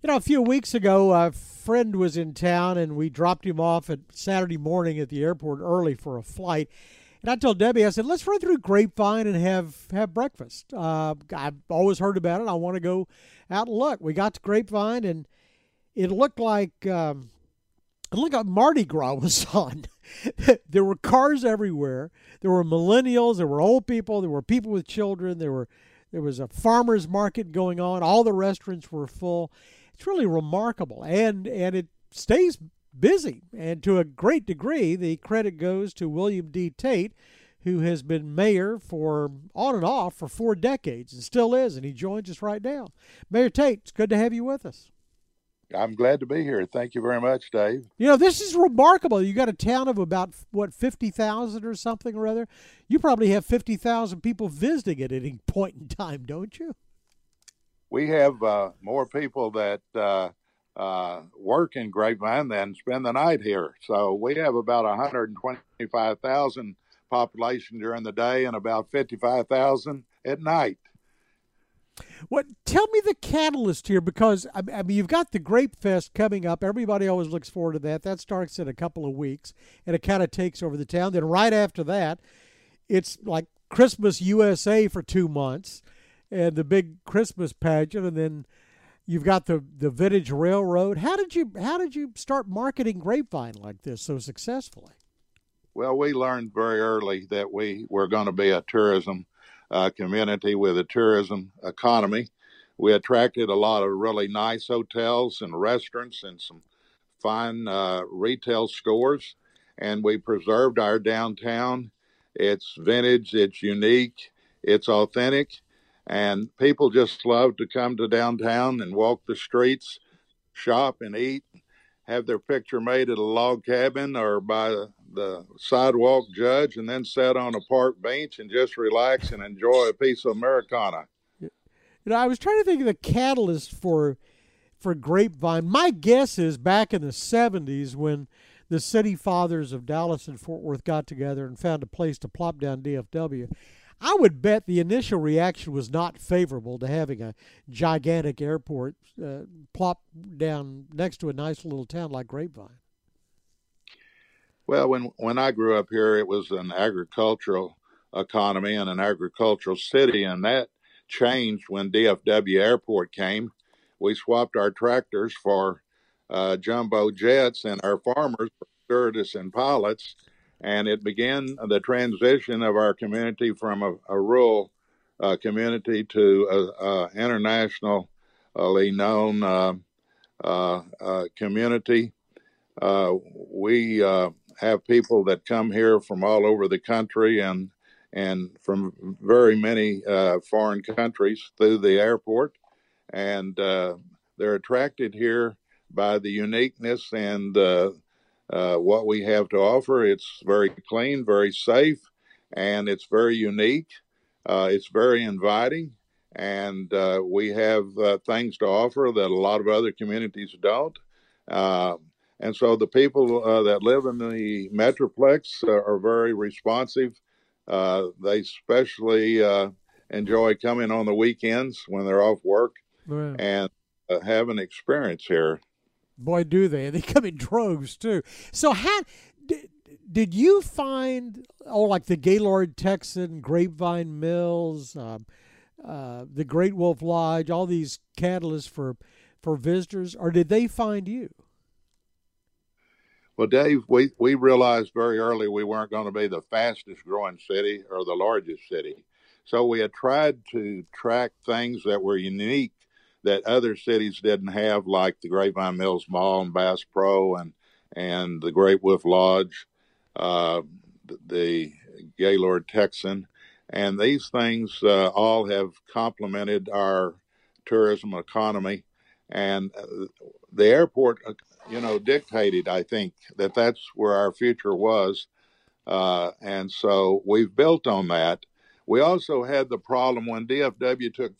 You know, a few weeks ago, a friend was in town and we dropped him off at Saturday morning at the airport early for a flight. And I told Debbie, I said, let's run through Grapevine and have, have breakfast. Uh, I've always heard about it. I want to go out and look. We got to Grapevine and it looked like um, it Mardi Gras was on. there were cars everywhere. There were millennials. There were old people. There were people with children. There were there was a farmers market going on. All the restaurants were full it's really remarkable, and and it stays busy. And to a great degree, the credit goes to William D. Tate, who has been mayor for on and off for four decades and still is, and he joins us right now. Mayor Tate, it's good to have you with us. I'm glad to be here. Thank you very much, Dave. You know, this is remarkable. You got a town of about what fifty thousand or something or other. You probably have fifty thousand people visiting at any point in time, don't you? We have uh, more people that uh, uh, work in Grapevine than spend the night here. So we have about 125,000 population during the day and about 55,000 at night. What? Tell me the catalyst here, because I mean, you've got the Grape Fest coming up. Everybody always looks forward to that. That starts in a couple of weeks, and it kind of takes over the town. Then right after that, it's like Christmas USA for two months and the big Christmas pageant, and then you've got the the Vintage Railroad. How did you how did you start marketing Grapevine like this so successfully? Well, we learned very early that we were going to be a tourism uh, community with a tourism economy. We attracted a lot of really nice hotels and restaurants and some fine uh, retail stores, and we preserved our downtown. It's vintage, it's unique, it's authentic, and people just love to come to downtown and walk the streets, shop and eat, have their picture made at a log cabin or by the sidewalk judge, and then sit on a park bench and just relax and enjoy a piece of Americana. You know, I was trying to think of the catalyst for for Grapevine. My guess is back in the '70s when the city fathers of Dallas and Fort Worth got together and found a place to plop down DFW. I would bet the initial reaction was not favorable to having a gigantic airport uh, plop down next to a nice little town like Grapevine. Well, when when I grew up here, it was an agricultural economy and an agricultural city, and that changed when DFW Airport came. We swapped our tractors for uh, jumbo jets, and our farmers were stewardess and pilots and it began the transition of our community from a, a rural uh, community to an internationally known uh, uh, uh community. Uh, we uh, have people that come here from all over the country and and from very many foreign countries through the airport, and they're attracted here by the uniqueness and uh, what we have to offer. It's very clean, very safe, and it's very unique. Uh, it's very inviting, and uh, we have uh, things to offer that a lot of other communities don't. Uh, and so the people uh, that live in the Metroplex are very responsive. they especially enjoy coming on the weekends when they're off work right. and have an experience here. Boy, do they! They come in droves too. So, how did, did you find oh, like the Gaylord Texan, Grapevine Mills, um, uh, the Great Wolf Lodge, all these catalysts for for visitors, or did they find you? Well, Dave, we, we realized very early we weren't going to be the fastest growing city or the largest city. So we had tried to track things that were unique that other cities didn't have, like the Grapevine Mills Mall and Bass Pro and and the Great Wolf Lodge, uh, the Gaylord Texan, and these things uh, all have complemented our tourism economy. And uh, the airport, uh, you know, dictated, I think, that that's where our future was. Uh, and so we've built on that. We also had the problem when DFW took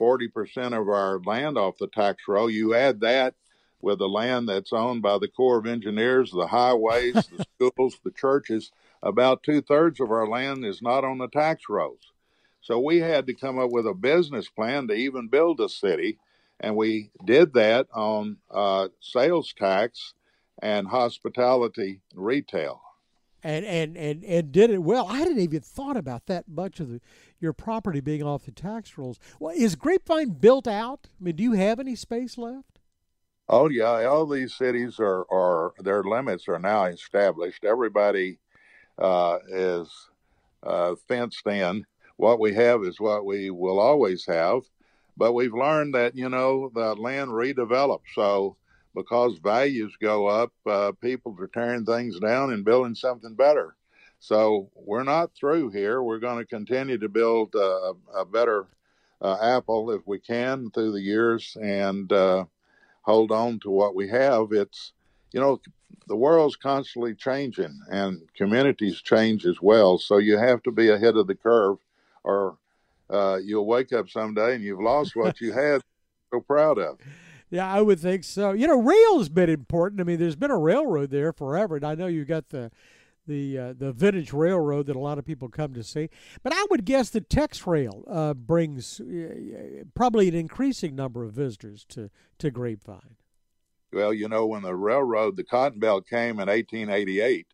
40% of our land off the tax roll. You add that with the land that's owned by the Corps of Engineers, the highways, the schools, the churches, about two thirds of our land is not on the tax rolls. So we had to come up with a business plan to even build a city. and we did that on uh, sales tax and hospitality retail. And, and and and did it well. I hadn't even thought about that much of the, your property being off the tax rolls. Well, is Grapevine built out? I mean, do you have any space left? Oh yeah, all these cities are are their limits are now established. Everybody uh, is uh, fenced in. What we have is what we will always have, but we've learned that you know the land redevelops. So because values go up, uh, people are tearing things down and building something better. So we're not through here. We're going to continue to build uh, a better uh, Apple if we can through the years and uh, hold on to what we have. It's you know the world's constantly changing and communities change as well. So you have to be ahead of the curve, or uh, you'll wake up someday and you've lost what you had so proud of. Yeah, I would think so. You know, rail's been important. I mean, there's been a railroad there forever, and I know you've got the the uh, the vintage railroad that a lot of people come to see. But I would guess that TexRail uh, brings probably an increasing number of visitors to to Grapevine. Well, you know, when the railroad, the Cotton Belt came in 1888,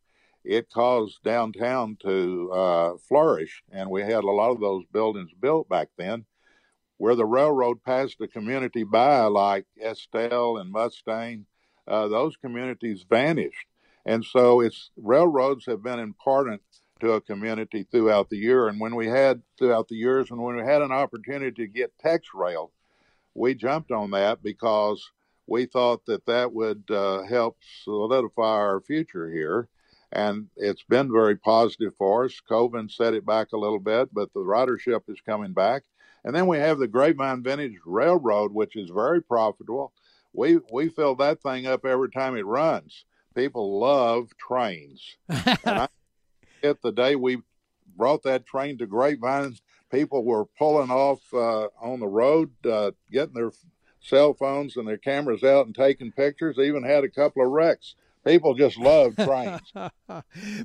it caused downtown to uh, flourish, and we had a lot of those buildings built back then. Where the railroad passed the community by, like Estelle and Mustang, uh, those communities vanished. And so it's railroads have been important to a community throughout the year. And when we had throughout the years, and when we had an opportunity to get TexRail, we jumped on that because we thought that that would uh, help solidify our future here. And it's been very positive for us. COVID set it back a little bit, but the ridership is coming back. And then we have the Grapevine Vintage Railroad, which is very profitable. We we fill that thing up every time it runs. People love trains. and I, at the day we brought that train to Grapevine, people were pulling off uh, on the road, uh, getting their cell phones and their cameras out and taking pictures. They Even had a couple of wrecks. People just love trains.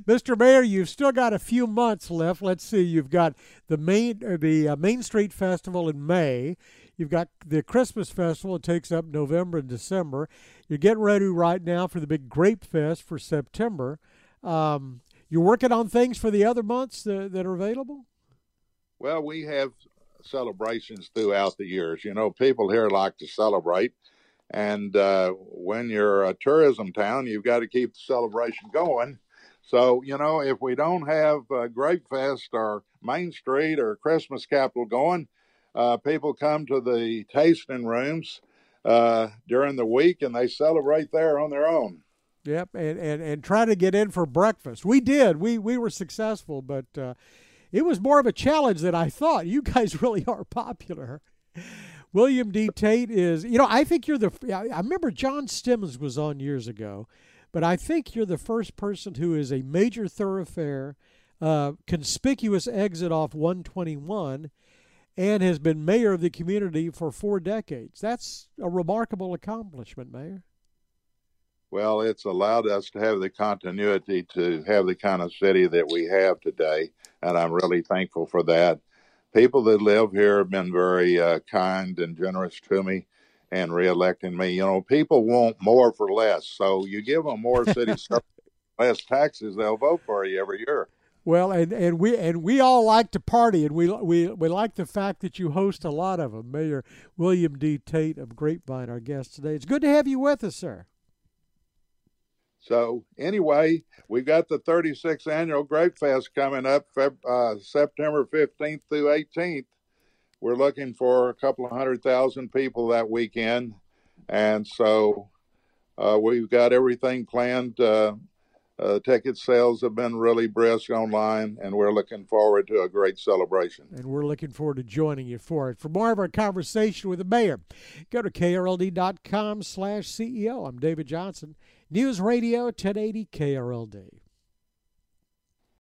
Mr. Mayor, you've still got a few months left. Let's see. You've got the main uh, the uh, Main Street Festival in May. You've got the Christmas Festival. It takes up November and December. You're getting ready right now for the big Grape Fest for September. Um, you're working on things for the other months that, that are available. Well, we have celebrations throughout the years. You know, people here like to celebrate. And uh, when you're a tourism town, you've got to keep the celebration going. So, you know, if we don't have uh, Grape Fest or Main Street or Christmas Capital going, uh, people come to the tasting rooms uh, during the week and they celebrate there on their own. Yep, and, and, and try to get in for breakfast. We did. We we were successful, but uh, it was more of a challenge than I thought. You guys really are popular. William D. Tate is, you know, I think you're the, I remember John Stemmons was on years ago, but I think you're the first person who is a major thoroughfare, uh, conspicuous exit off 121, and has been mayor of the community for four decades. That's a remarkable accomplishment, Mayor. Well, it's allowed us to have the continuity to have the kind of city that we have today, and I'm really thankful for that. People that live here have been very uh, kind and generous to me and reelecting me. You know, people want more for less, so you give them more city service, less taxes, they'll vote for you every year. Well, and, and we and we all like to party, and we we we like the fact that you host a lot of them. Mayor William D. Tate of Grapevine, our guest today. It's good to have you with us, sir. So anyway, we've got the 36th annual Grape Fest coming up Feb, uh, September 15th through 18th. We're looking for a couple of hundred thousand people that weekend, and so uh, we've got everything planned. Uh, uh, ticket sales have been really brisk online, and we're looking forward to a great celebration. And we're looking forward to joining you for it. For more of our conversation with the mayor, go to krld.com slash CEO. I'm David Johnson. News Radio 1080 KRLD.